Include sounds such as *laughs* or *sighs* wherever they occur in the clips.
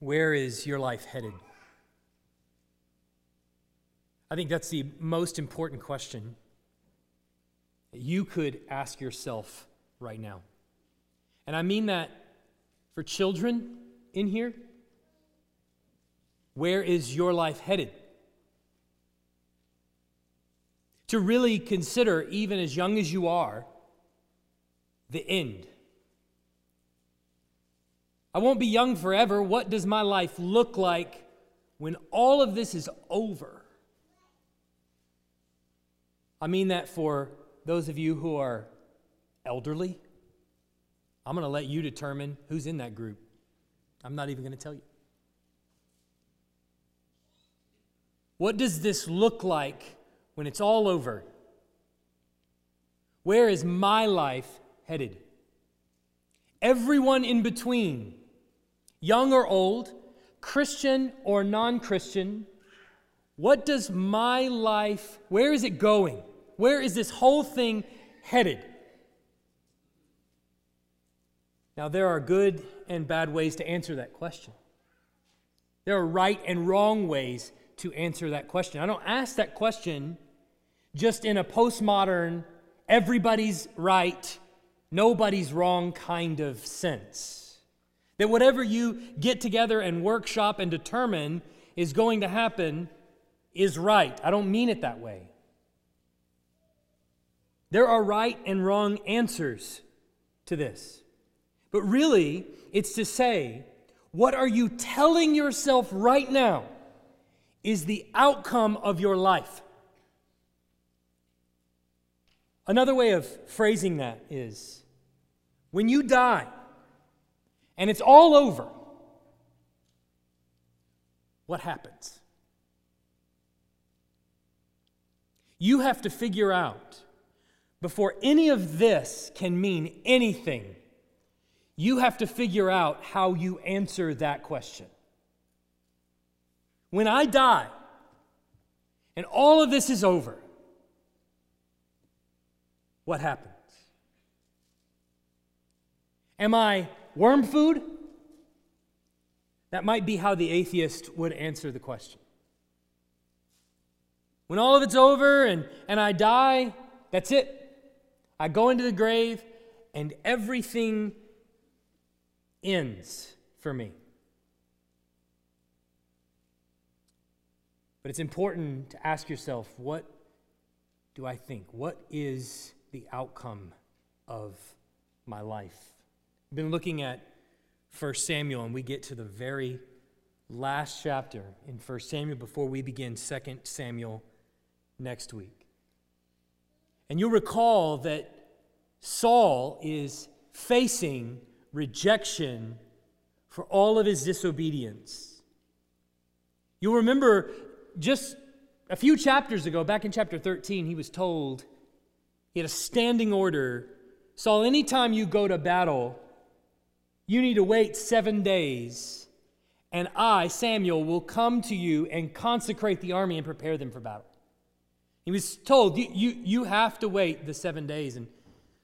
Where is your life headed? I think that's the most important question that you could ask yourself right now. And I mean that for children in here. Where is your life headed? To really consider, even as young as you are, the end. I won't be young forever. What does my life look like when all of this is over? I mean that for those of you who are elderly. I'm going to let you determine who's in that group. I'm not even going to tell you. What does this look like when it's all over? Where is my life headed? Everyone in between, young or old, Christian or non Christian, what does my life, where is it going? Where is this whole thing headed? Now, there are good and bad ways to answer that question. There are right and wrong ways to answer that question. I don't ask that question just in a postmodern, everybody's right, nobody's wrong kind of sense. That whatever you get together and workshop and determine is going to happen is right. I don't mean it that way. There are right and wrong answers to this. But really, it's to say, what are you telling yourself right now is the outcome of your life? Another way of phrasing that is when you die and it's all over, what happens? You have to figure out before any of this can mean anything, you have to figure out how you answer that question. When I die and all of this is over, what happens? Am I worm food? That might be how the atheist would answer the question. When all of it's over and, and I die, that's it. I go into the grave and everything ends for me. But it's important to ask yourself what do I think? What is the outcome of my life? Been looking at 1 Samuel, and we get to the very last chapter in 1 Samuel before we begin 2 Samuel next week. And you'll recall that Saul is facing rejection for all of his disobedience. You'll remember just a few chapters ago, back in chapter 13, he was told he had a standing order Saul, anytime you go to battle, you need to wait seven days, and I, Samuel, will come to you and consecrate the army and prepare them for battle. He was told, you, you, you have to wait the seven days. And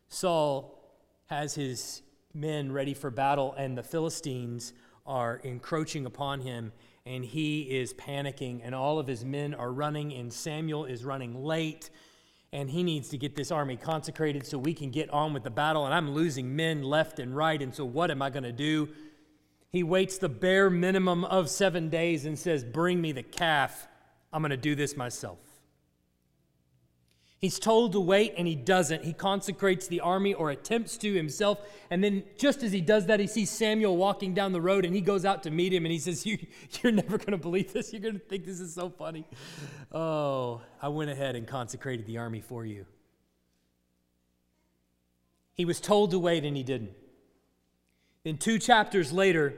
Saul has his men ready for battle, and the Philistines are encroaching upon him, and he is panicking, and all of his men are running, and Samuel is running late. And he needs to get this army consecrated so we can get on with the battle. And I'm losing men left and right. And so, what am I going to do? He waits the bare minimum of seven days and says, Bring me the calf. I'm going to do this myself. He's told to wait and he doesn't. He consecrates the army or attempts to himself. And then, just as he does that, he sees Samuel walking down the road and he goes out to meet him and he says, *laughs* you, You're never going to believe this. You're going to think this is so funny. Oh, I went ahead and consecrated the army for you. He was told to wait and he didn't. Then, two chapters later,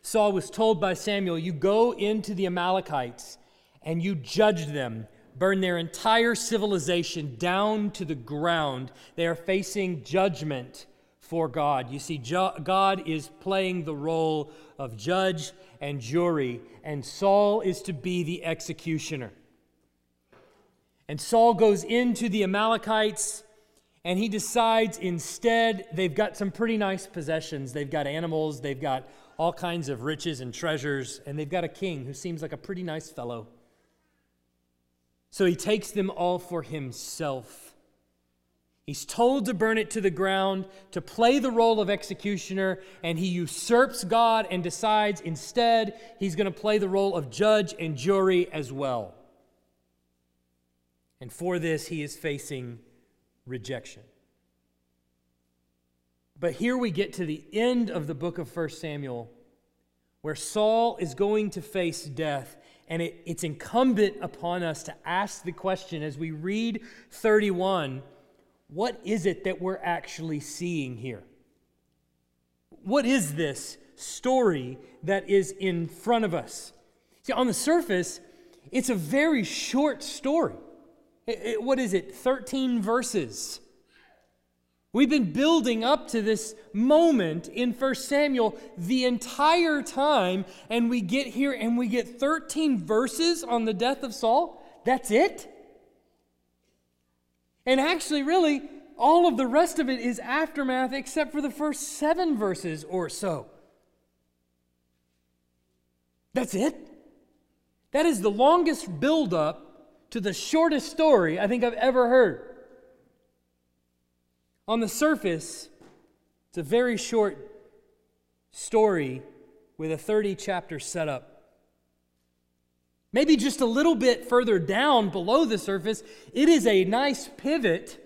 Saul was told by Samuel, You go into the Amalekites and you judge them burn their entire civilization down to the ground. They are facing judgment for God. You see, God is playing the role of judge and jury, and Saul is to be the executioner. And Saul goes into the Amalekites and he decides instead they've got some pretty nice possessions. They've got animals, they've got all kinds of riches and treasures, and they've got a king who seems like a pretty nice fellow. So he takes them all for himself. He's told to burn it to the ground, to play the role of executioner, and he usurps God and decides instead he's going to play the role of judge and jury as well. And for this, he is facing rejection. But here we get to the end of the book of 1 Samuel, where Saul is going to face death. And it, it's incumbent upon us to ask the question as we read 31 what is it that we're actually seeing here? What is this story that is in front of us? See, on the surface, it's a very short story. It, it, what is it? 13 verses. We've been building up to this moment in 1 Samuel the entire time, and we get here and we get 13 verses on the death of Saul. That's it? And actually, really, all of the rest of it is aftermath except for the first seven verses or so. That's it? That is the longest buildup to the shortest story I think I've ever heard. On the surface, it's a very short story with a 30 chapter setup. Maybe just a little bit further down below the surface, it is a nice pivot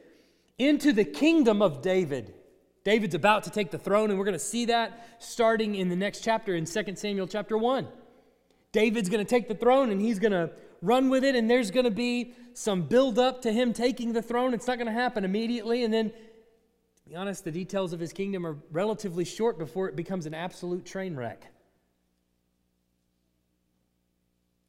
into the kingdom of David. David's about to take the throne, and we're going to see that starting in the next chapter in 2 Samuel chapter 1. David's going to take the throne and he's going to run with it, and there's going to be some build up to him taking the throne. It's not going to happen immediately. And then, be honest, the details of his kingdom are relatively short before it becomes an absolute train wreck.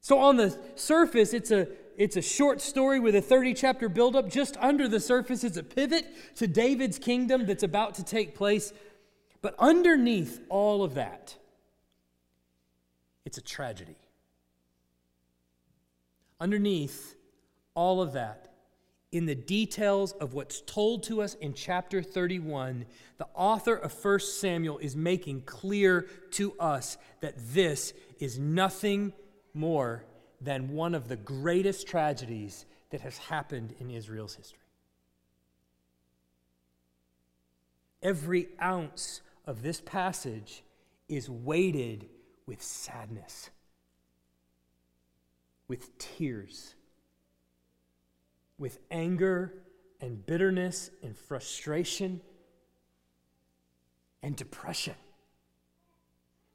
So, on the surface, it's a, it's a short story with a 30 chapter buildup. Just under the surface, it's a pivot to David's kingdom that's about to take place. But underneath all of that, it's a tragedy. Underneath all of that, in the details of what's told to us in chapter 31, the author of 1 Samuel is making clear to us that this is nothing more than one of the greatest tragedies that has happened in Israel's history. Every ounce of this passage is weighted with sadness, with tears, with anger and bitterness and frustration and depression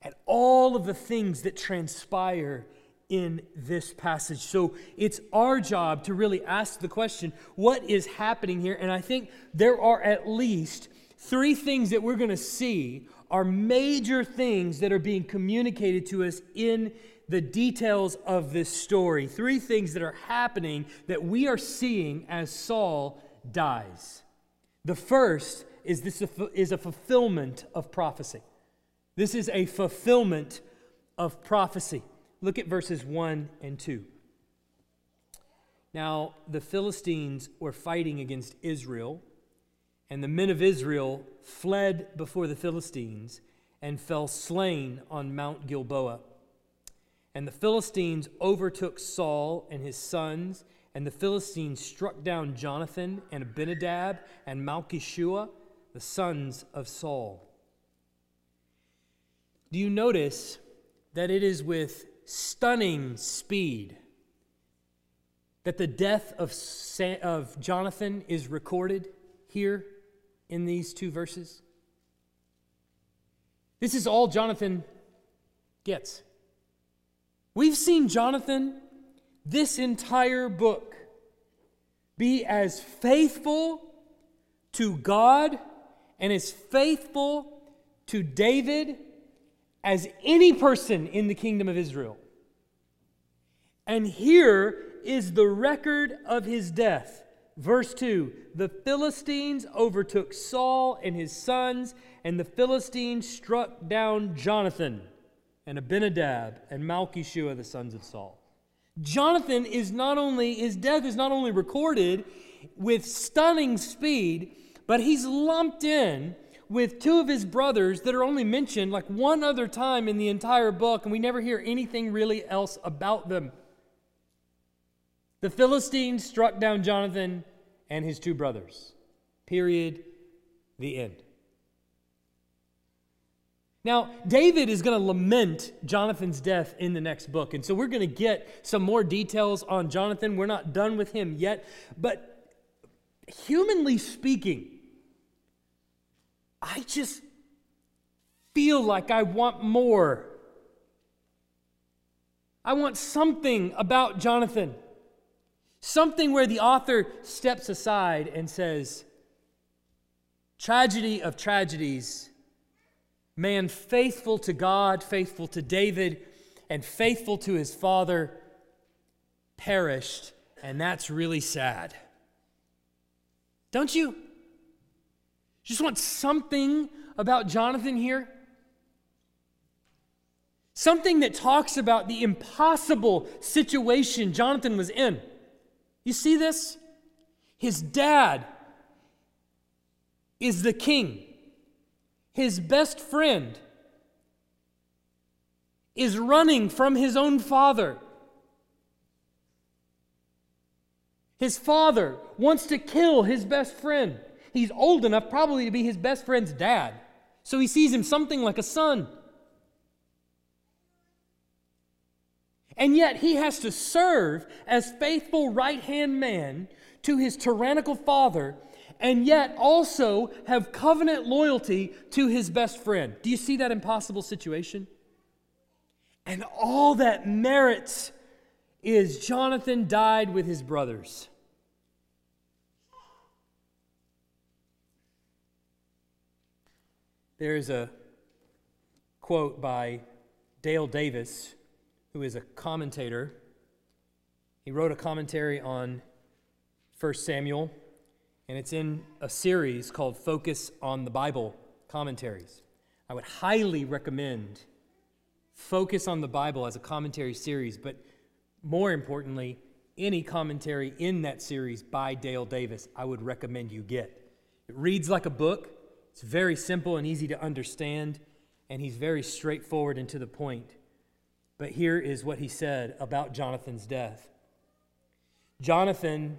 at all of the things that transpire in this passage. So it's our job to really ask the question what is happening here? And I think there are at least three things that we're going to see are major things that are being communicated to us in the details of this story. Three things that are happening that we are seeing as Saul dies. The first is this is a fulfillment of prophecy. This is a fulfillment of prophecy. Look at verses 1 and 2. Now, the Philistines were fighting against Israel, and the men of Israel fled before the Philistines and fell slain on Mount Gilboa. And the Philistines overtook Saul and his sons, and the Philistines struck down Jonathan and Abinadab and Malchishua, the sons of Saul. Do you notice that it is with stunning speed that the death of, of Jonathan is recorded here in these two verses. This is all Jonathan gets. We've seen Jonathan this entire book be as faithful to God and as faithful to David as any person in the kingdom of Israel. And here is the record of his death. Verse 2 The Philistines overtook Saul and his sons, and the Philistines struck down Jonathan and Abinadab and Malchishua, the sons of Saul. Jonathan is not only, his death is not only recorded with stunning speed, but he's lumped in with two of his brothers that are only mentioned like one other time in the entire book, and we never hear anything really else about them. The Philistines struck down Jonathan and his two brothers. Period. The end. Now, David is going to lament Jonathan's death in the next book. And so we're going to get some more details on Jonathan. We're not done with him yet. But humanly speaking, I just feel like I want more. I want something about Jonathan. Something where the author steps aside and says, Tragedy of tragedies, man faithful to God, faithful to David, and faithful to his father, perished, and that's really sad. Don't you? Just want something about Jonathan here? Something that talks about the impossible situation Jonathan was in. You see this? His dad is the king. His best friend is running from his own father. His father wants to kill his best friend. He's old enough probably to be his best friend's dad. So he sees him something like a son. And yet he has to serve as faithful right hand man to his tyrannical father, and yet also have covenant loyalty to his best friend. Do you see that impossible situation? And all that merits is Jonathan died with his brothers. There is a quote by Dale Davis who is a commentator. He wrote a commentary on 1 Samuel, and it's in a series called Focus on the Bible Commentaries. I would highly recommend Focus on the Bible as a commentary series, but more importantly, any commentary in that series by Dale Davis, I would recommend you get. It reads like a book, it's very simple and easy to understand, and he's very straightforward and to the point. But here is what he said about Jonathan's death Jonathan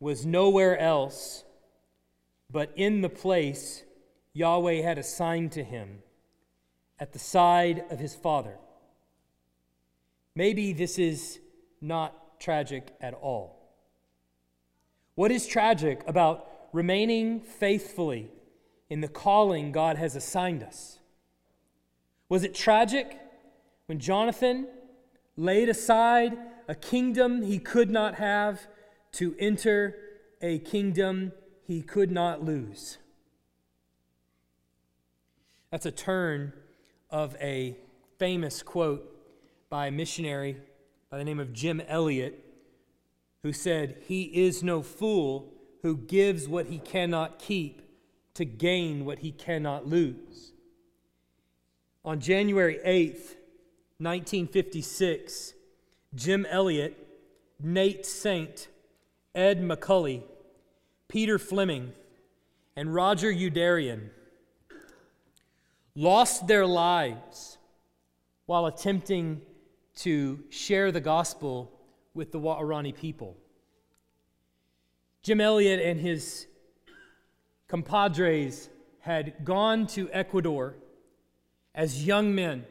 was nowhere else but in the place Yahweh had assigned to him at the side of his father. Maybe this is not tragic at all. What is tragic about remaining faithfully in the calling God has assigned us? Was it tragic when Jonathan laid aside a kingdom he could not have to enter a kingdom he could not lose. That's a turn of a famous quote by a missionary by the name of Jim Elliot, who said, He is no fool who gives what he cannot keep to gain what he cannot lose. On January 8th, 1956, Jim Elliot, Nate Saint, Ed McCully, Peter Fleming, and Roger Youderian lost their lives while attempting to share the gospel with the Waorani people. Jim Elliot and his compadres had gone to Ecuador as young men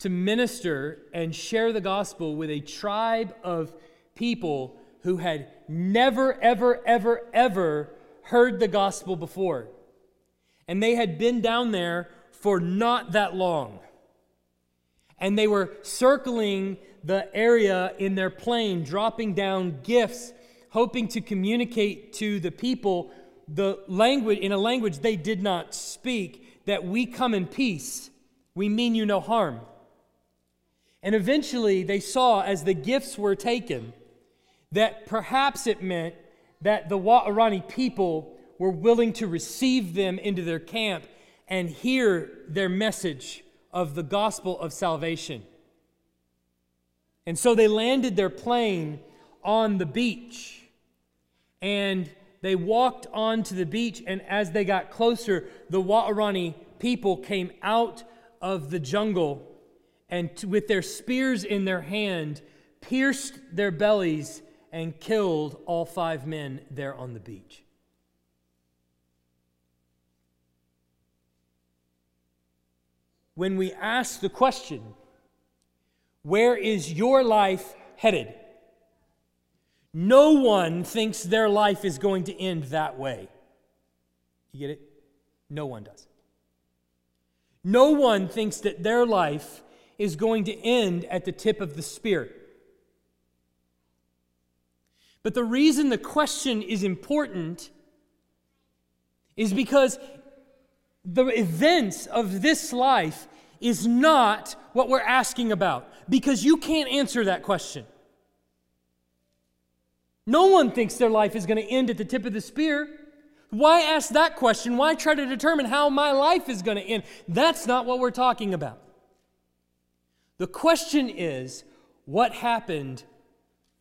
to minister and share the gospel with a tribe of people who had never, ever, ever, ever heard the gospel before. And they had been down there for not that long. And they were circling the area in their plane, dropping down gifts, hoping to communicate to the people the language in a language they did not speak that we come in peace. We mean you no harm. And eventually they saw, as the gifts were taken, that perhaps it meant that the Waorani people were willing to receive them into their camp and hear their message of the gospel of salvation. And so they landed their plane on the beach. And they walked onto the beach, and as they got closer, the Waorani people came out of the jungle and, t- with their spears in their hand, pierced their bellies and killed all five men there on the beach. When we ask the question, where is your life headed? No one thinks their life is going to end that way. You get it? No one does. No one thinks that their life is going to end at the tip of the spear. But the reason the question is important is because the events of this life is not what we're asking about, because you can't answer that question. No one thinks their life is going to end at the tip of the spear. Why ask that question? Why try to determine how my life is going to end? That's not what we're talking about. The question is what happened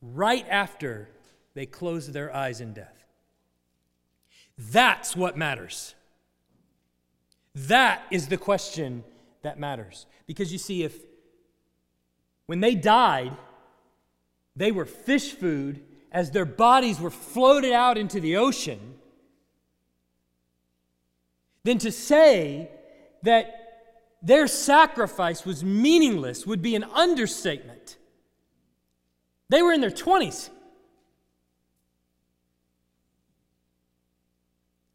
right after they closed their eyes in death? That's what matters. That is the question that matters. Because you see, if when they died, they were fish food as their bodies were floated out into the ocean, then to say that their sacrifice was meaningless would be an understatement. They were in their 20s.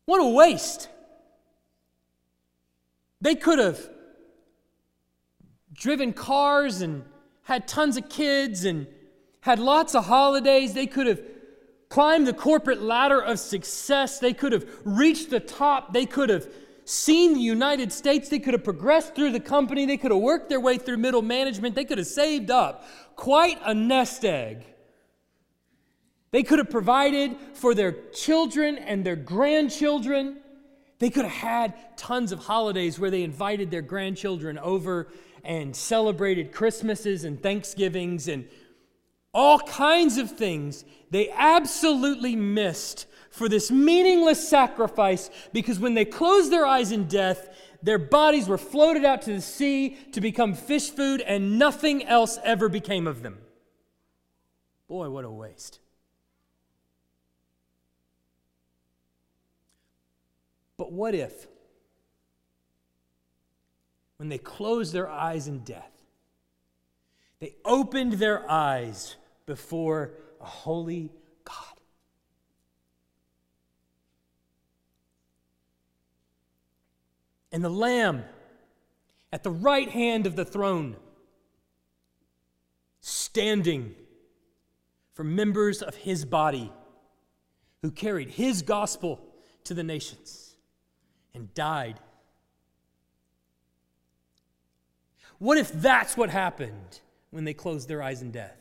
What a waste. They could have driven cars and had tons of kids and had lots of holidays. They could have climbed the corporate ladder of success. They could have reached the top. They could have seen the United States. They could have progressed through the company. They could have worked their way through middle management. They could have saved up quite a nest egg. They could have provided for their children and their grandchildren. They could have had tons of holidays where they invited their grandchildren over and celebrated Christmases and Thanksgivings and all kinds of things they absolutely missed for this meaningless sacrifice because when they closed their eyes in death, their bodies were floated out to the sea to become fish food, and nothing else ever became of them. Boy, what a waste. But what if, when they closed their eyes in death, they opened their eyes before a holy God. And the Lamb at the right hand of the throne, standing for members of his body who carried his gospel to the nations and died. What if that's what happened when they closed their eyes in death?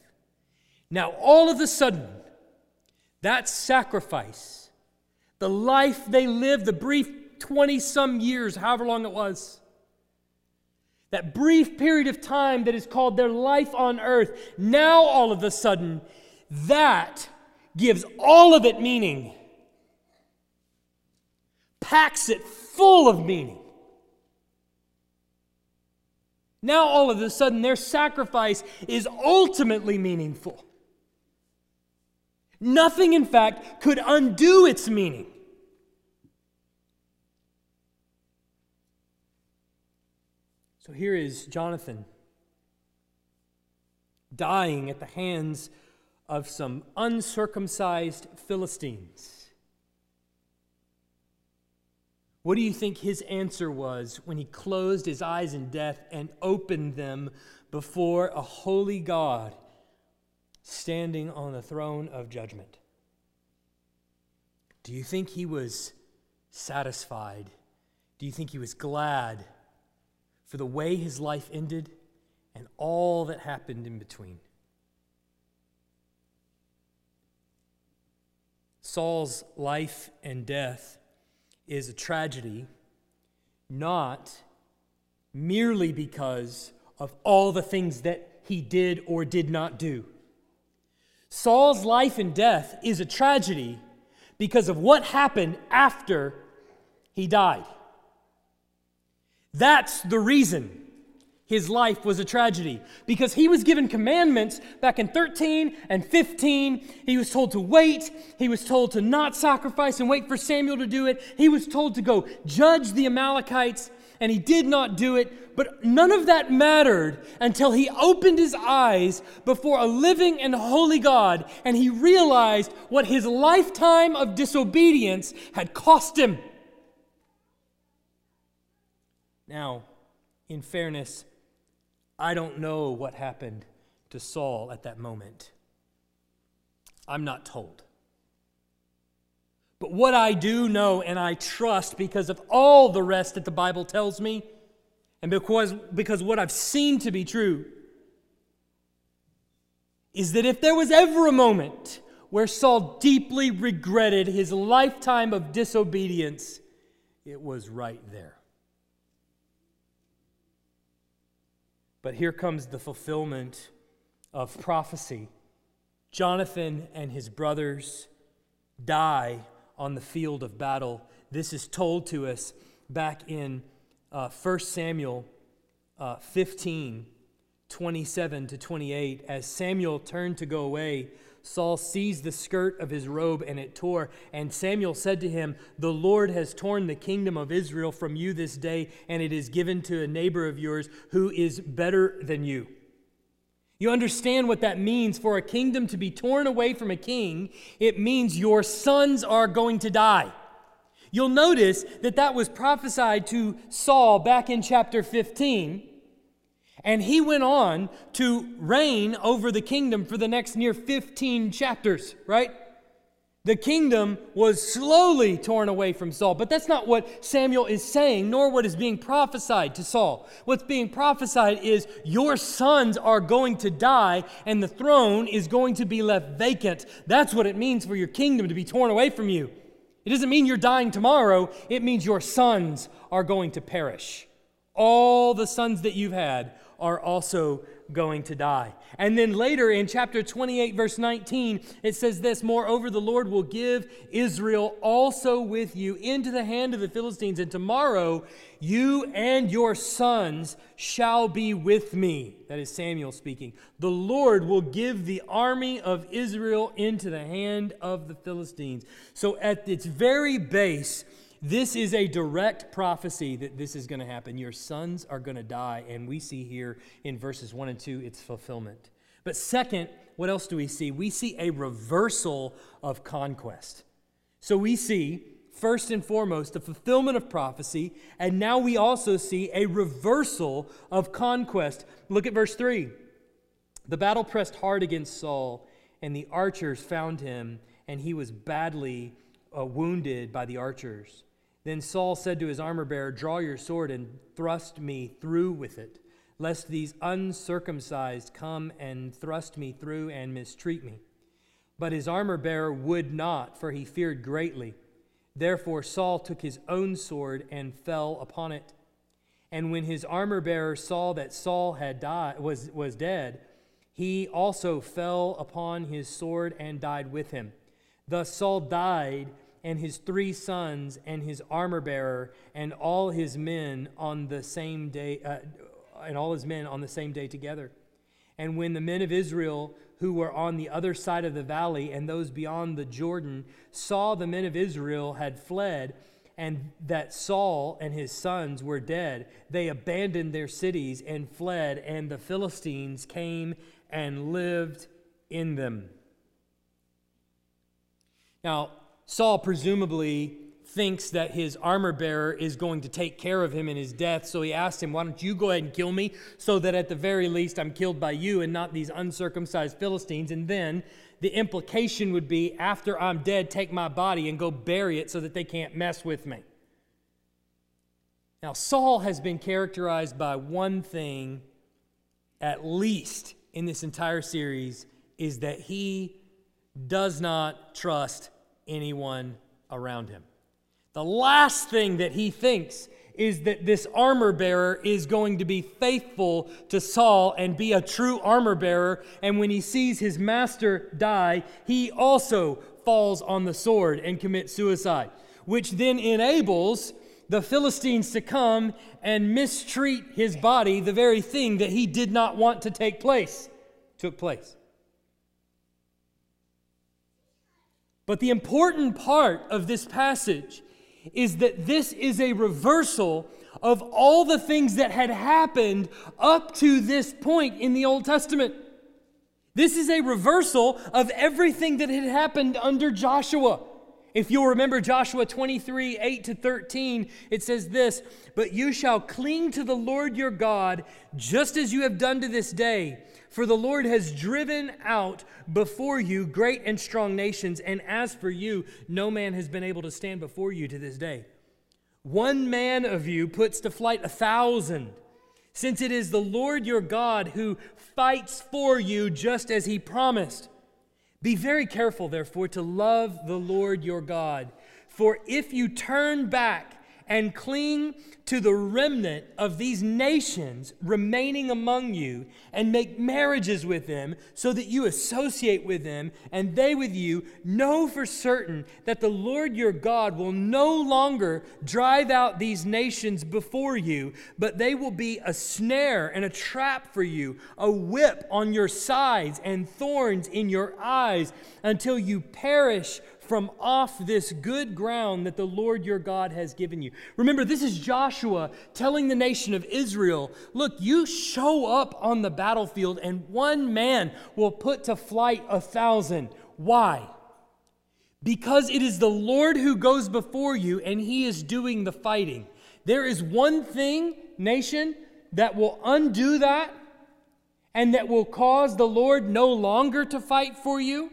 Now, all of a sudden, that sacrifice, the life they lived, the brief 20 some years, however long it was, that brief period of time that is called their life on earth, now all of a sudden, that gives all of it meaning, packs it full of meaning. Now, all of a sudden, their sacrifice is ultimately meaningful. Nothing, in fact, could undo its meaning. So here is Jonathan dying at the hands of some uncircumcised Philistines. What do you think his answer was when he closed his eyes in death and opened them before a holy God standing on the throne of judgment. Do you think he was satisfied? Do you think he was glad for the way his life ended and all that happened in between? Saul's life and death is a tragedy, not merely because of all the things that he did or did not do. Saul's life and death is a tragedy because of what happened after he died. That's the reason his life was a tragedy because he was given commandments back in 13 and 15. He was told to wait. He was told to not sacrifice and wait for Samuel to do it. He was told to go judge the Amalekites, and he did not do it. But none of that mattered until he opened his eyes before a living and holy God and he realized what his lifetime of disobedience had cost him. Now, in fairness, I don't know what happened to Saul at that moment. I'm not told. But what I do know and I trust because of all the rest that the Bible tells me, and because, because what I've seen to be true, is that if there was ever a moment where Saul deeply regretted his lifetime of disobedience, it was right there. But here comes the fulfillment of prophecy. Jonathan and his brothers die on the field of battle. This is told to us back in uh, 1 Samuel uh, 15 27 to 28. As Samuel turned to go away, Saul seized the skirt of his robe and it tore. And Samuel said to him, The Lord has torn the kingdom of Israel from you this day, and it is given to a neighbor of yours who is better than you. You understand what that means for a kingdom to be torn away from a king? It means your sons are going to die. You'll notice that that was prophesied to Saul back in chapter 15. And he went on to reign over the kingdom for the next near 15 chapters, right? The kingdom was slowly torn away from Saul. But that's not what Samuel is saying, nor what is being prophesied to Saul. What's being prophesied is your sons are going to die, and the throne is going to be left vacant. That's what it means for your kingdom to be torn away from you. It doesn't mean you're dying tomorrow, it means your sons are going to perish. All the sons that you've had are also going to die. And then later in chapter 28, verse 19, it says this Moreover, the Lord will give Israel also with you into the hand of the Philistines, and tomorrow you and your sons shall be with me. That is Samuel speaking. The Lord will give the army of Israel into the hand of the Philistines. So, at its very base, this is a direct prophecy that this is going to happen. Your sons are going to die. And we see here in verses 1 and 2 its fulfillment. But second, what else do we see? We see a reversal of conquest. So we see, first and foremost, the fulfillment of prophecy, and now we also see a reversal of conquest. Look at verse 3. The battle pressed hard against Saul, and the archers found him, and he was badly uh, wounded by the archers. Then Saul said to his armor bearer, Draw your sword and thrust me through with it, lest these uncircumcised come and thrust me through and mistreat me. But his armor bearer would not, for he feared greatly. Therefore Saul took his own sword and fell upon it. And when his armor bearer saw that Saul had died, was, was dead, he also fell upon his sword and died with him. Thus Saul died and his three sons and his armor bearer and all his men on the same day uh, and all his men on the same day together and when the men of israel who were on the other side of the valley and those beyond the jordan saw the men of israel had fled and that Saul and his sons were dead, they abandoned their cities and fled, and the Philistines came and lived in them. Now, Saul presumably thinks that his armor bearer is going to take care of him in his death. So he asks him, Why don't you go ahead and kill me so that at the very least I'm killed by you and not these uncircumcised Philistines? And then the implication would be, After I'm dead, take my body and go bury it so that they can't mess with me. Now, Saul has been characterized by one thing, at least in this entire series, is that he does not trust anyone around him. The last thing that he thinks is that this armor bearer is going to be faithful to Saul and be a true armor bearer. And when he sees his master die, he also falls on the sword and commits suicide, which then enables the Philistines to come and mistreat his body, the very thing that he did not want to take place, took place. But the important part of this passage is that this is a reversal of all the things that had happened up to this point in the Old Testament. This is a reversal of everything that had happened under Joshua. If you'll remember Joshua 23 8 to 13, it says this But you shall cling to the Lord your God, just as you have done to this day. For the Lord has driven out before you great and strong nations, and as for you, no man has been able to stand before you to this day. One man of you puts to flight a thousand, since it is the Lord your God who fights for you just as he promised. Be very careful, therefore, to love the Lord your God. For if you turn back and cling to the remnant of these nations remaining among you and make marriages with them so that you associate with them and they with you, know for certain that the Lord your God will no longer drive out these nations before you, but they will be a snare and a trap for you, a whip on your sides and thorns in your eyes until you perish from off this good ground that the Lord your God has given you. Remember, this is Joshua telling the nation of Israel look, you show up on the battlefield, and one man will put to flight a thousand. Why? Because it is the Lord who goes before you, and he is doing the fighting. There is one thing, nation, that will undo that and that will cause the Lord no longer to fight for you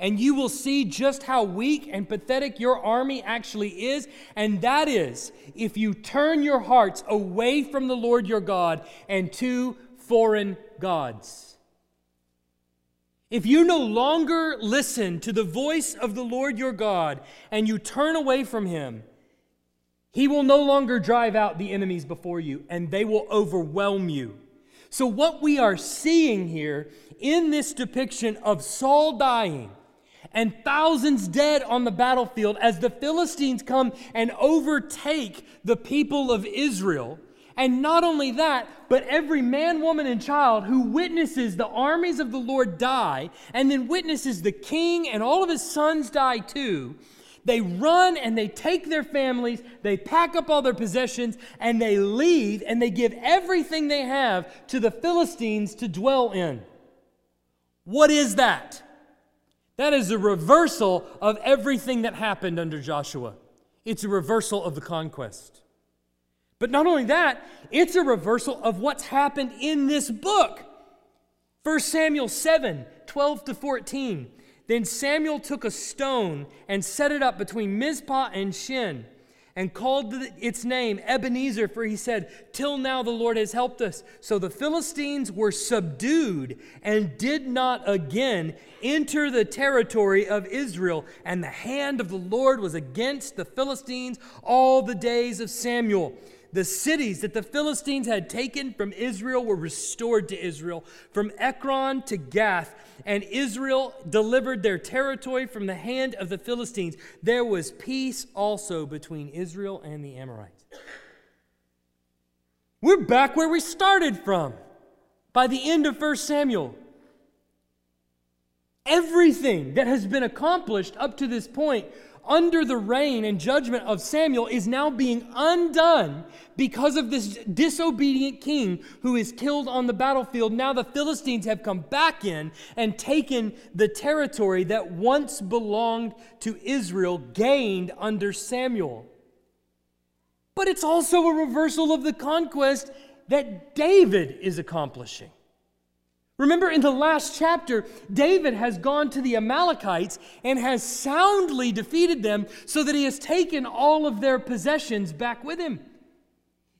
and you will see just how weak and pathetic your army actually is. And that is if you turn your hearts away from the Lord your God and to foreign gods. If you no longer listen to the voice of the Lord your God and you turn away from him, he will no longer drive out the enemies before you and they will overwhelm you. So, what we are seeing here in this depiction of Saul dying and thousands dead on the battlefield as the Philistines come and overtake the people of Israel. And not only that, but every man, woman, and child who witnesses the armies of the Lord die, and then witnesses the king and all of his sons die too, they run and they take their families, they pack up all their possessions, and they leave and they give everything they have to the Philistines to dwell in. What is that? That is a reversal of everything that happened under Joshua. It's a reversal of the conquest. But not only that, it's a reversal of what's happened in this book. 1 Samuel 7 12 to 14. Then Samuel took a stone and set it up between Mizpah and Shen and called its name Ebenezer, for he said, Till now the Lord has helped us. So the Philistines were subdued and did not again enter the territory of Israel. And the hand of the Lord was against the Philistines all the days of Samuel. The cities that the Philistines had taken from Israel were restored to Israel, from Ekron to Gath and Israel delivered their territory from the hand of the Philistines, there was peace also between Israel and the Amorites. We're back where we started from by the end of 1 Samuel. Everything that has been accomplished up to this point under the reign and judgment of Samuel is now being undone because of this disobedient king who is killed on the battlefield. Now the Philistines have come back in and taken the territory that once belonged to Israel, gained under Samuel. But it's also a reversal of the conquest that David is accomplishing. Remember in the last chapter, David has gone to the Amalekites and has soundly defeated them so that he has taken all of their possessions back with him.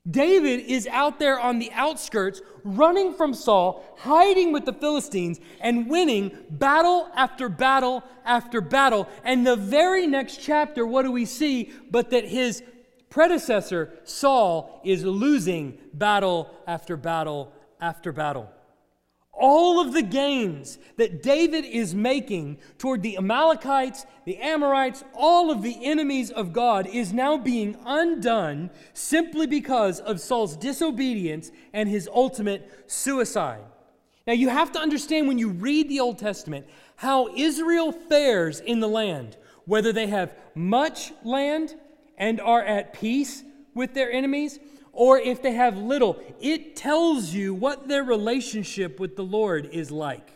David is out there on the outskirts, running from Saul, hiding with the Philistines, and winning battle after battle after battle. And the very next chapter, what do we see? But that his predecessor, Saul, is losing battle after battle after battle. All of the gains that David is making toward the Amalekites, the Amorites, all of the enemies of God is now being undone simply because of Saul's disobedience and his ultimate suicide. Now, you have to understand when you read the Old Testament how Israel fares in the land, whether they have much land and are at peace with their enemies, or if they have little, it tells you what their relationship with the Lord is like.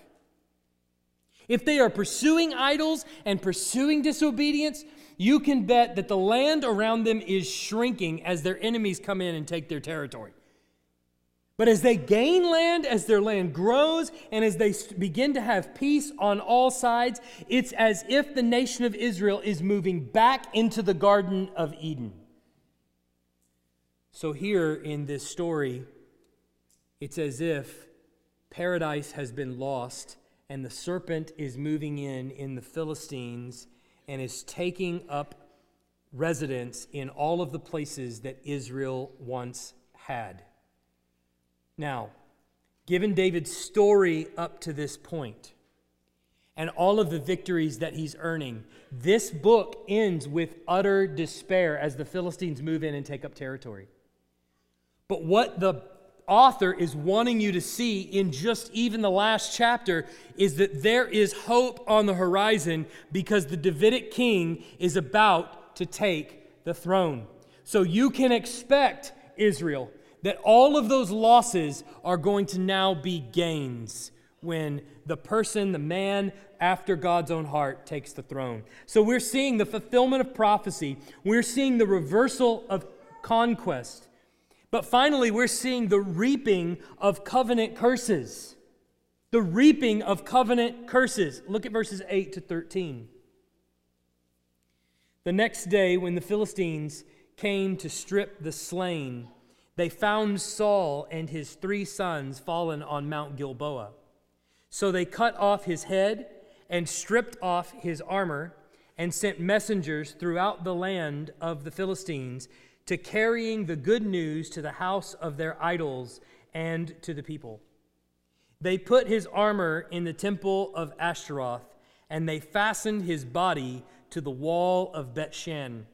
If they are pursuing idols and pursuing disobedience, you can bet that the land around them is shrinking as their enemies come in and take their territory. But as they gain land, as their land grows, and as they begin to have peace on all sides, it's as if the nation of Israel is moving back into the Garden of Eden. So, here in this story, it's as if paradise has been lost and the serpent is moving in in the Philistines and is taking up residence in all of the places that Israel once had. Now, given David's story up to this point and all of the victories that he's earning, this book ends with utter despair as the Philistines move in and take up territory. But what the author is wanting you to see in just even the last chapter is that there is hope on the horizon because the Davidic king is about to take the throne. So you can expect, Israel, that all of those losses are going to now be gains when the person, the man after God's own heart, takes the throne. So we're seeing the fulfillment of prophecy, we're seeing the reversal of conquest. But finally, we're seeing the reaping of covenant curses. The reaping of covenant curses. Look at verses 8 to 13. The next day, when the Philistines came to strip the slain, they found Saul and his three sons fallen on Mount Gilboa. So they cut off his head and stripped off his armor and sent messengers throughout the land of the Philistines to carrying the good news to the house of their idols and to the people. They put his armor in the temple of Ashtaroth, and they fastened his body to the wall of Bethshan.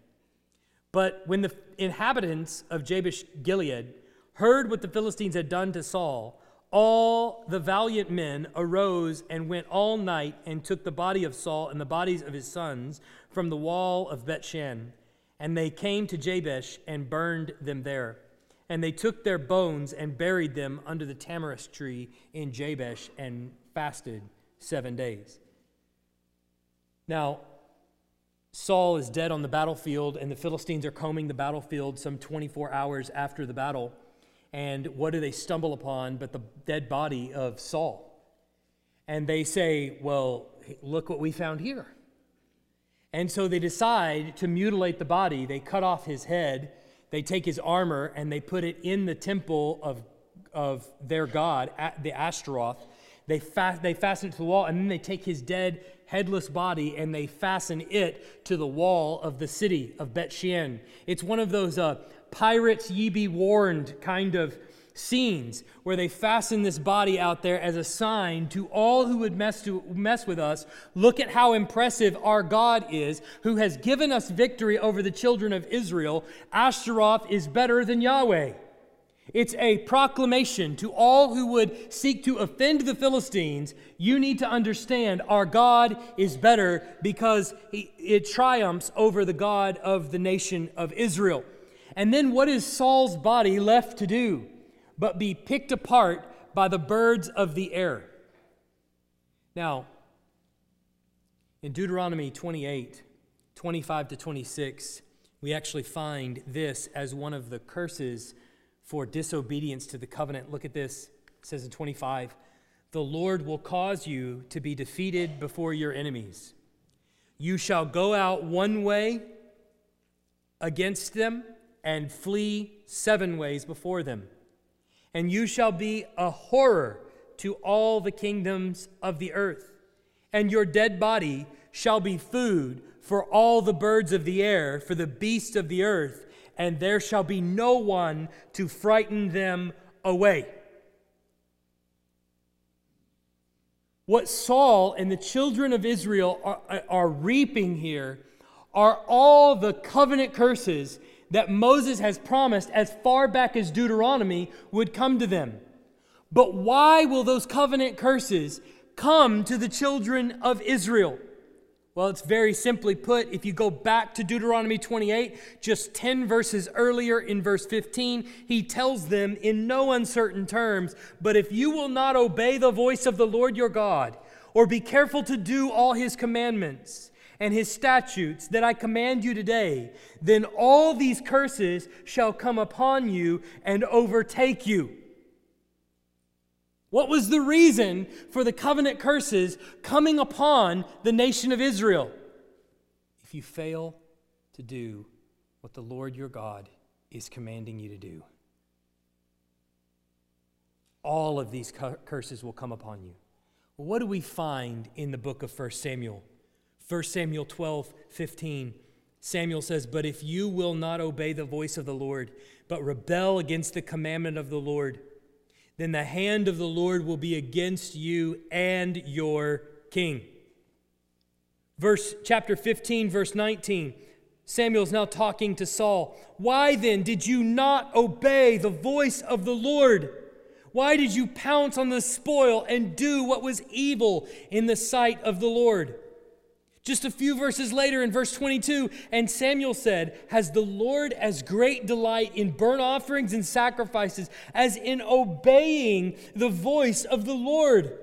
But when the inhabitants of Jabesh Gilead heard what the Philistines had done to Saul, all the valiant men arose and went all night and took the body of Saul and the bodies of his sons from the wall of Bethshan. And they came to Jabesh and burned them there. And they took their bones and buried them under the tamarisk tree in Jabesh and fasted seven days. Now, Saul is dead on the battlefield, and the Philistines are combing the battlefield some 24 hours after the battle. And what do they stumble upon but the dead body of Saul? And they say, Well, look what we found here. And so they decide to mutilate the body. They cut off his head, they take his armor, and they put it in the temple of, of their god, the Ashtaroth. They, fa- they fasten it to the wall, and then they take his dead, headless body and they fasten it to the wall of the city of Bet Shean. It's one of those uh, pirates ye be warned kind of scenes where they fasten this body out there as a sign to all who would mess, to, mess with us. Look at how impressive our God is, who has given us victory over the children of Israel. Ashtaroth is better than Yahweh. It's a proclamation to all who would seek to offend the Philistines. You need to understand our God is better because it triumphs over the God of the nation of Israel. And then what is Saul's body left to do? But be picked apart by the birds of the air. Now, in Deuteronomy 28 25 to 26, we actually find this as one of the curses for disobedience to the covenant. Look at this. It says in 25, The Lord will cause you to be defeated before your enemies. You shall go out one way against them and flee seven ways before them and you shall be a horror to all the kingdoms of the earth. And your dead body shall be food for all the birds of the air, for the beasts of the earth, and there shall be no one to frighten them away. What Saul and the children of Israel are, are reaping here are all the covenant curses that Moses has promised as far back as Deuteronomy would come to them. But why will those covenant curses come to the children of Israel? Well, it's very simply put. If you go back to Deuteronomy 28, just 10 verses earlier in verse 15, he tells them in no uncertain terms, But if you will not obey the voice of the Lord your God, or be careful to do all his commandments and his statutes that I command you today, then all these curses shall come upon you and overtake you. What was the reason for the covenant curses coming upon the nation of Israel? If you fail to do what the Lord your God is commanding you to do, all of these curses will come upon you. What do we find in the book of 1 Samuel? 1 Samuel 12, 15. Samuel says, But if you will not obey the voice of the Lord, but rebel against the commandment of the Lord, then the hand of the Lord will be against you and your king. Verse chapter 15 verse 19. Samuel's now talking to Saul. Why then did you not obey the voice of the Lord? Why did you pounce on the spoil and do what was evil in the sight of the Lord? Just a few verses later, in verse 22, and Samuel said, Has the Lord as great delight in burnt offerings and sacrifices as in obeying the voice of the Lord?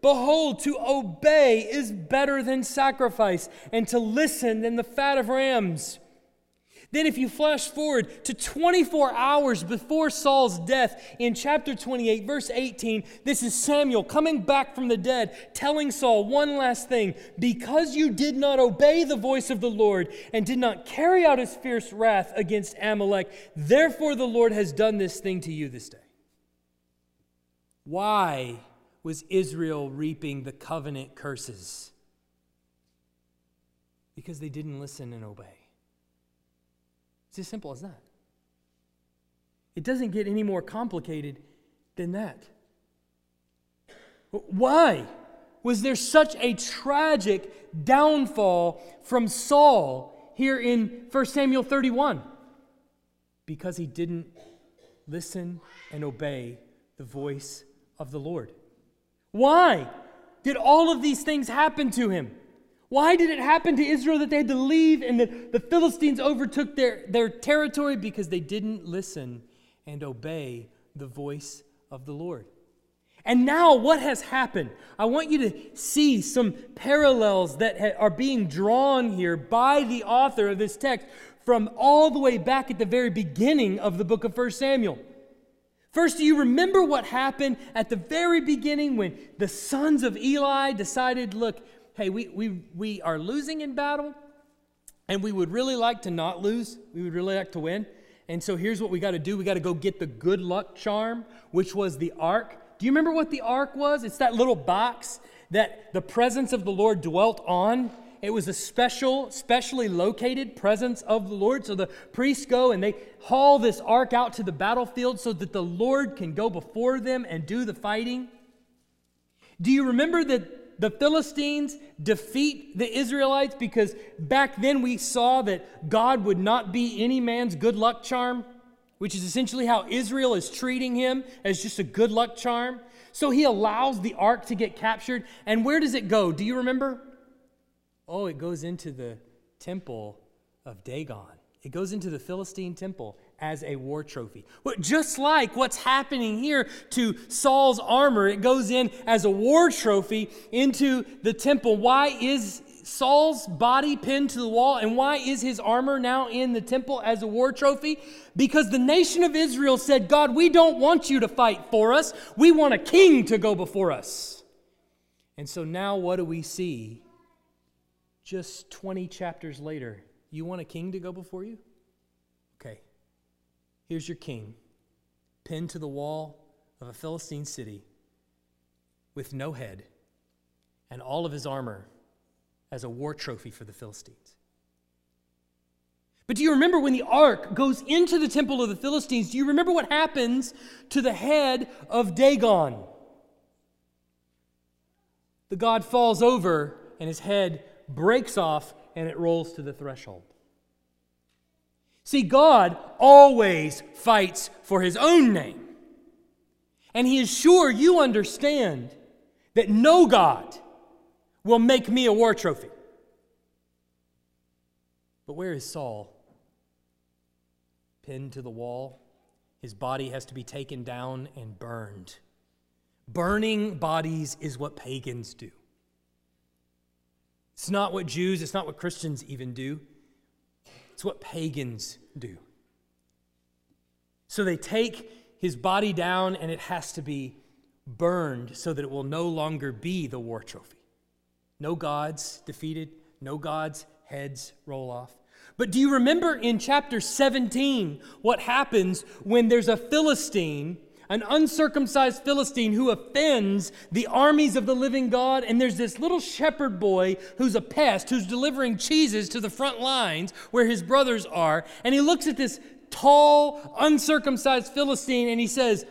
Behold, to obey is better than sacrifice, and to listen than the fat of rams. Then, if you flash forward to 24 hours before Saul's death in chapter 28, verse 18, this is Samuel coming back from the dead, telling Saul one last thing Because you did not obey the voice of the Lord and did not carry out his fierce wrath against Amalek, therefore the Lord has done this thing to you this day. Why was Israel reaping the covenant curses? Because they didn't listen and obey. It's as simple as that. It doesn't get any more complicated than that. Why was there such a tragic downfall from Saul here in 1 Samuel 31? Because he didn't listen and obey the voice of the Lord. Why did all of these things happen to him? Why did it happen to Israel that they had to leave and that the Philistines overtook their, their territory? Because they didn't listen and obey the voice of the Lord. And now, what has happened? I want you to see some parallels that ha- are being drawn here by the author of this text from all the way back at the very beginning of the book of 1 Samuel. First, do you remember what happened at the very beginning when the sons of Eli decided, look, hey, we, we, we are losing in battle, and we would really like to not lose. We would really like to win. And so here's what we got to do we got to go get the good luck charm, which was the ark. Do you remember what the ark was? It's that little box that the presence of the Lord dwelt on. It was a special, specially located presence of the Lord. So the priests go and they haul this ark out to the battlefield so that the Lord can go before them and do the fighting. Do you remember that the Philistines defeat the Israelites because back then we saw that God would not be any man's good luck charm, which is essentially how Israel is treating him as just a good luck charm. So he allows the ark to get captured. And where does it go? Do you remember? Oh, it goes into the temple of Dagon. It goes into the Philistine temple as a war trophy. Just like what's happening here to Saul's armor, it goes in as a war trophy into the temple. Why is Saul's body pinned to the wall and why is his armor now in the temple as a war trophy? Because the nation of Israel said, God, we don't want you to fight for us. We want a king to go before us. And so now what do we see just 20 chapters later? You want a king to go before you? Here's your king, pinned to the wall of a Philistine city with no head and all of his armor as a war trophy for the Philistines. But do you remember when the ark goes into the temple of the Philistines? Do you remember what happens to the head of Dagon? the God falls over and his head breaks off and it rolls to the threshold. See, God always fights for his own name. And he is sure you understand that no God will make me a war trophy. But where is Saul? Pinned to the wall. His body has to be taken down and burned. Burning bodies is what pagans do. It's not what Jews, it's not what Christians even do. It's what pagans do. So they take his body down and it has to be burned so that it will no longer be the war trophy. No gods defeated, no gods' heads roll off. But do you remember in chapter 17 what happens when there's a Philistine, an uncircumcised Philistine who offends the armies of the living God? And there's this little shepherd boy who's a pest, who's delivering cheeses to the front lines where his brothers are. And he looks at this tall, uncircumcised Philistine and he says,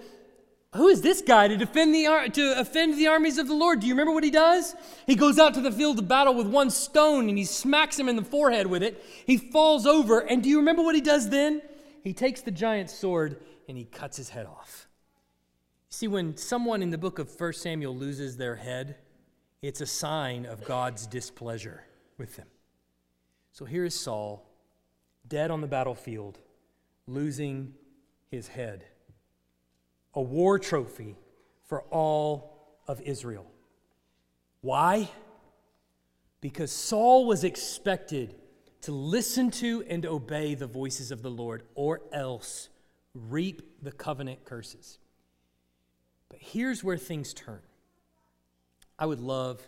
who is this guy to defend the to offend the armies of the Lord? Do you remember what he does? He goes out to the field of battle with one stone and he smacks him in the forehead with it. He falls over, and do you remember what he does then? He takes the giant's sword and he cuts his head off. See, when someone in the book of 1 Samuel loses their head, it's a sign of God's displeasure with them. So here is Saul, dead on the battlefield, losing his head a war trophy for all of Israel. Why? Because Saul was expected to listen to and obey the voices of the Lord, or else reap the covenant curses. But here's where things turn. I would love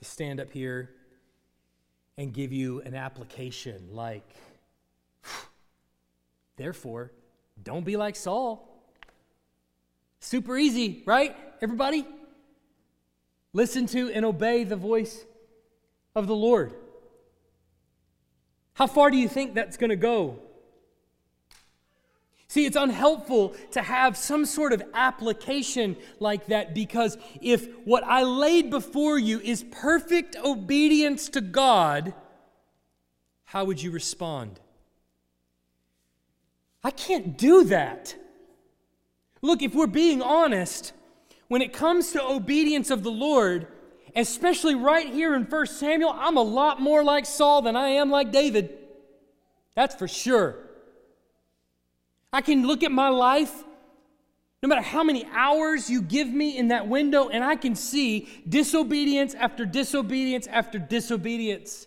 to stand up here and give you an application like, *sighs* therefore, don't be like Saul. Super easy, right? Everybody? Listen to and obey the voice of the Lord. How far do you think that's going to go? See, it's unhelpful to have some sort of application like that because if what I laid before you is perfect obedience to God, how would you respond? I can't do that. Look, if we're being honest, when it comes to obedience of the Lord, especially right here in 1 Samuel, I'm a lot more like Saul than I am like David. That's for sure. I can look at my life, no matter how many hours you give me in that window, and I can see disobedience after disobedience after disobedience.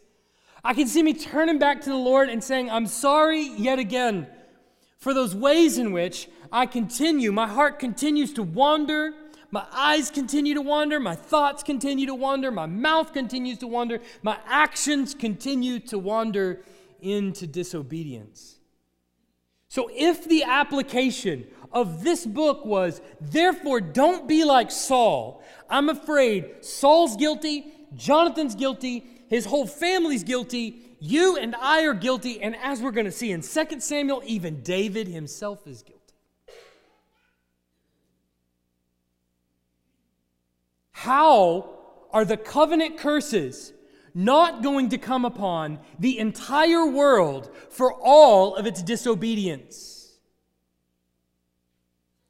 I can see me turning back to the Lord and saying, I'm sorry yet again for those ways in which I continue, my heart continues to wander, my eyes continue to wander, my thoughts continue to wander, my mouth continues to wander, my actions continue to wander into disobedience. So, if the application of this book was, therefore, don't be like Saul, I'm afraid Saul's guilty, Jonathan's guilty, his whole family's guilty, you and I are guilty, and as we're going to see in 2 Samuel, even David himself is guilty. How are the covenant curses not going to come upon the entire world for all of its disobedience?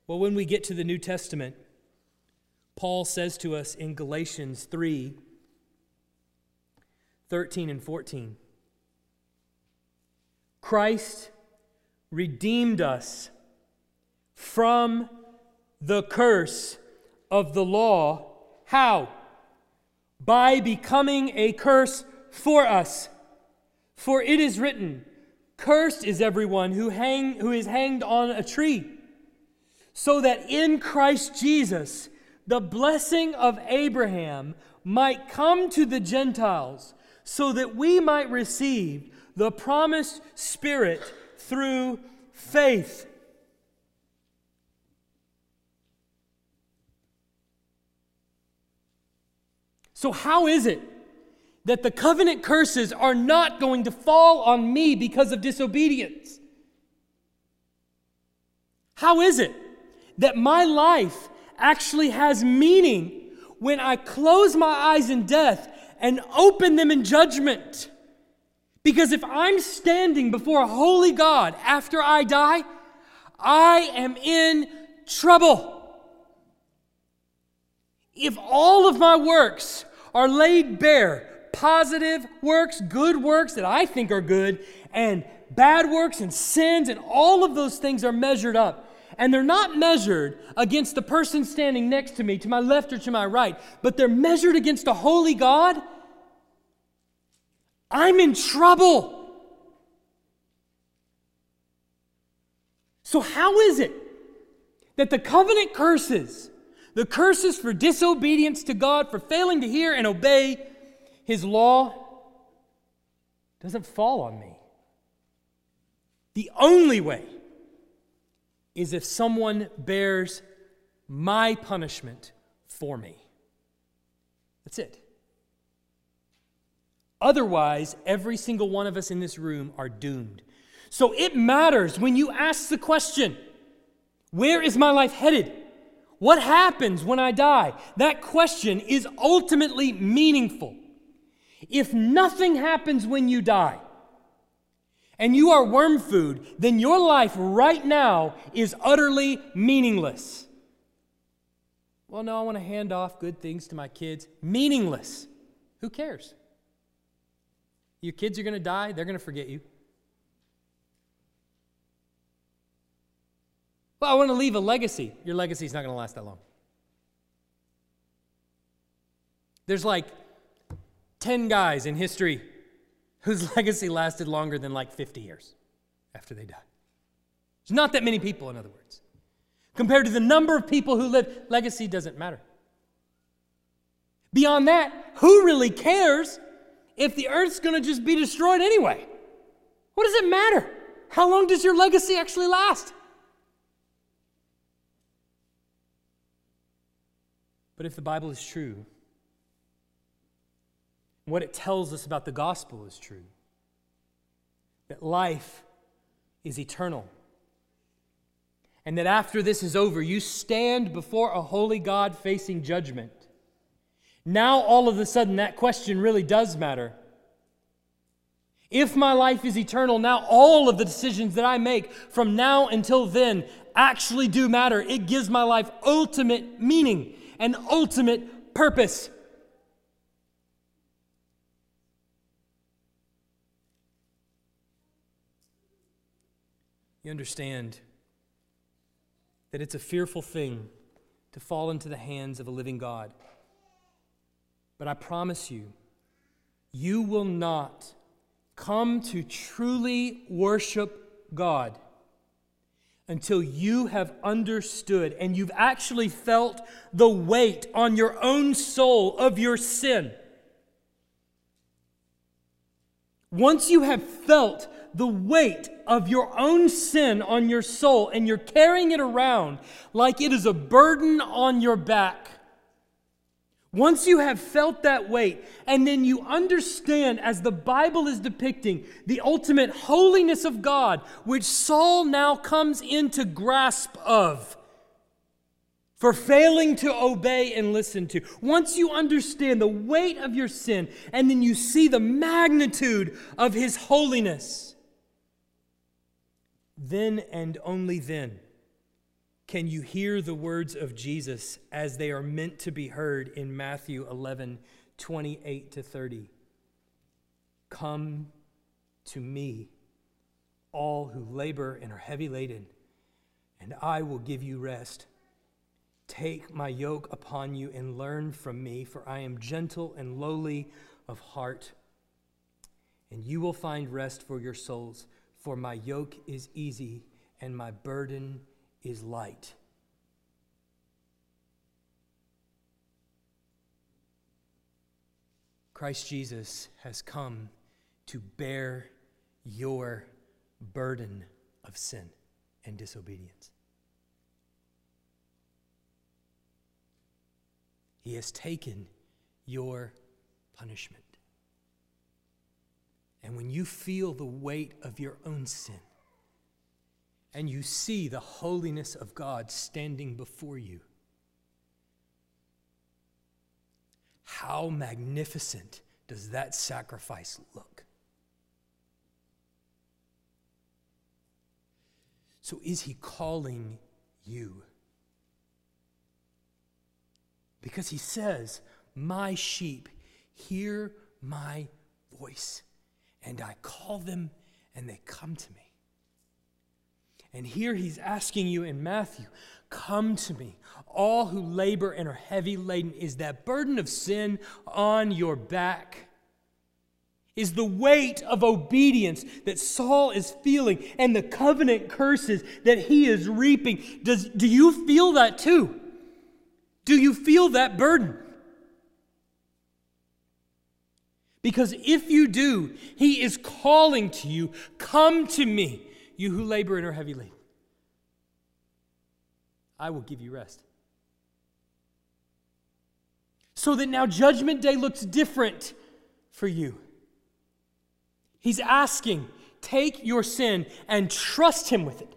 Well, when we get to the New Testament, Paul says to us in Galatians 3 13 and 14 Christ redeemed us from the curse of the law how? By becoming a curse for us. For it is written, Cursed is everyone who, hang, who is hanged on a tree, so that in Christ Jesus the blessing of Abraham might come to the Gentiles, so that we might receive the promised Spirit through faith. So, how is it that the covenant curses are not going to fall on me because of disobedience? How is it that my life actually has meaning when I close my eyes in death and open them in judgment. Because if I'm standing before a holy God after I die, I am in trouble. If all of my works are laid bare, positive works, good works that I think are good, and bad works and sins, and all of those things are measured up. And they're not measured against the person standing next to me, to my left or to my right, but they're measured against a holy God. I'm in trouble. So, how is it that the covenant curses, the curses for disobedience to God, for failing to hear and obey His law, doesn't fall on me? The only way is if someone bears my punishment for me. That's it. Otherwise, every single one of us in this room are doomed. So it matters when you ask the question where is my life headed? What happens when I die? That question is ultimately meaningful. If nothing happens when you die, and you are worm food, then your life right now is utterly meaningless. Well, no, I want to hand off good things to my kids. Meaningless. Who cares? Your kids are going to die, they're going to forget you. I want to leave a legacy. Your legacy is not going to last that long. There's like 10 guys in history whose *laughs* legacy lasted longer than like 50 years after they died. There's not that many people, in other words. Compared to the number of people who live, legacy doesn't matter. Beyond that, who really cares if the earth's going to just be destroyed anyway? What does it matter? How long does your legacy actually last? But if the Bible is true, what it tells us about the gospel is true that life is eternal. And that after this is over, you stand before a holy God facing judgment. Now, all of a sudden, that question really does matter. If my life is eternal, now all of the decisions that I make from now until then actually do matter. It gives my life ultimate meaning and ultimate purpose. You understand that it's a fearful thing to fall into the hands of a living God. But I promise you, you will not come to truly worship God until you have understood and you've actually felt the weight on your own soul of your sin. Once you have felt the weight of your own sin on your soul and you're carrying it around like it is a burden on your back, once you have felt that weight, and then you understand, as the Bible is depicting, the ultimate holiness of God, which Saul now comes into grasp of for failing to obey and listen to. Once you understand the weight of your sin, and then you see the magnitude of his holiness, then and only then can you hear the words of Jesus as they are meant to be heard in Matthew 11 28 to 30? Come to me, all who labor and are heavy laden, and I will give you rest. Take my yoke upon you and learn from me, for I am gentle and lowly of heart, and you will find rest for your souls. For my yoke is easy and my burden is light. Christ Jesus has come to bear your burden of sin and disobedience. He has taken your punishment. And when you feel the weight of your own sin, and you see the holiness of God standing before you, how magnificent does that sacrifice look? So, is he calling you? Because he says, My sheep hear my voice, and I call them, and they come to me. And here he's asking you in Matthew, Come to me, all who labor and are heavy laden. Is that burden of sin on your back? Is the weight of obedience that Saul is feeling and the covenant curses that he is reaping? Does, do you feel that too? Do you feel that burden? Because if you do, he is calling to you, Come to me, you who labor and are heavy laden. I will give you rest. So that now Judgment Day looks different for you. He's asking, take your sin and trust Him with it.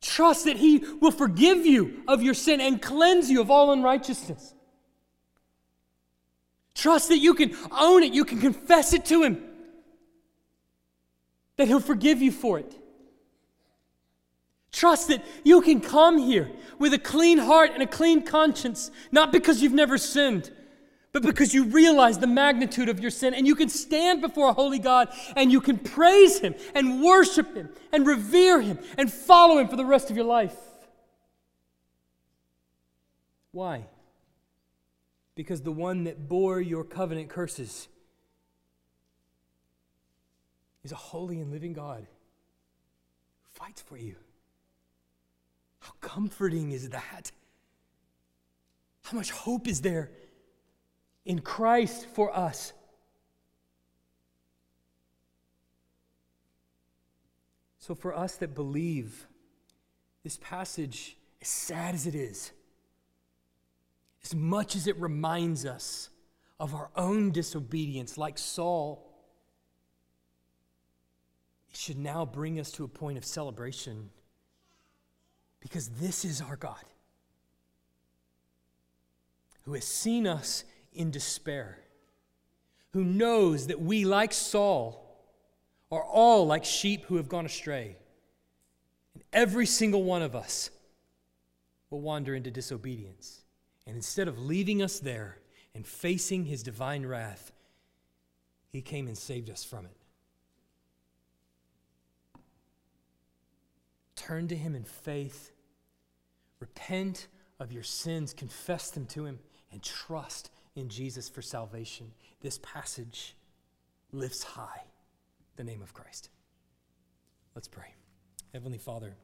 Trust that He will forgive you of your sin and cleanse you of all unrighteousness. Trust that you can own it, you can confess it to Him, that He'll forgive you for it. Trust that you can come here with a clean heart and a clean conscience, not because you've never sinned, but because you realize the magnitude of your sin and you can stand before a holy God and you can praise Him and worship Him and revere Him and follow Him for the rest of your life. Why? Because the one that bore your covenant curses is a holy and living God who fights for you. How comforting is that? How much hope is there in Christ for us? So, for us that believe, this passage, as sad as it is, as much as it reminds us of our own disobedience, like Saul, should now bring us to a point of celebration because this is our God who has seen us in despair, who knows that we, like Saul, are all like sheep who have gone astray. And every single one of us will wander into disobedience. And instead of leaving us there and facing his divine wrath, he came and saved us from it. Turn to Him in faith. Repent of your sins, confess them to Him, and trust in Jesus for salvation. This passage lifts high the name of Christ. Let's pray. Heavenly Father,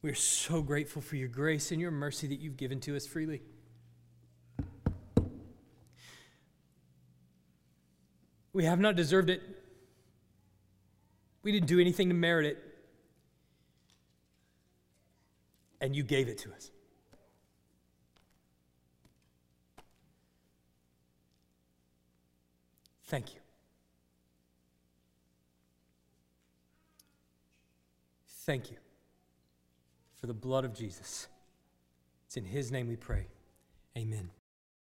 we are so grateful for your grace and your mercy that you've given to us freely. We have not deserved it. We didn't do anything to merit it. And you gave it to us. Thank you. Thank you for the blood of Jesus. It's in His name we pray. Amen.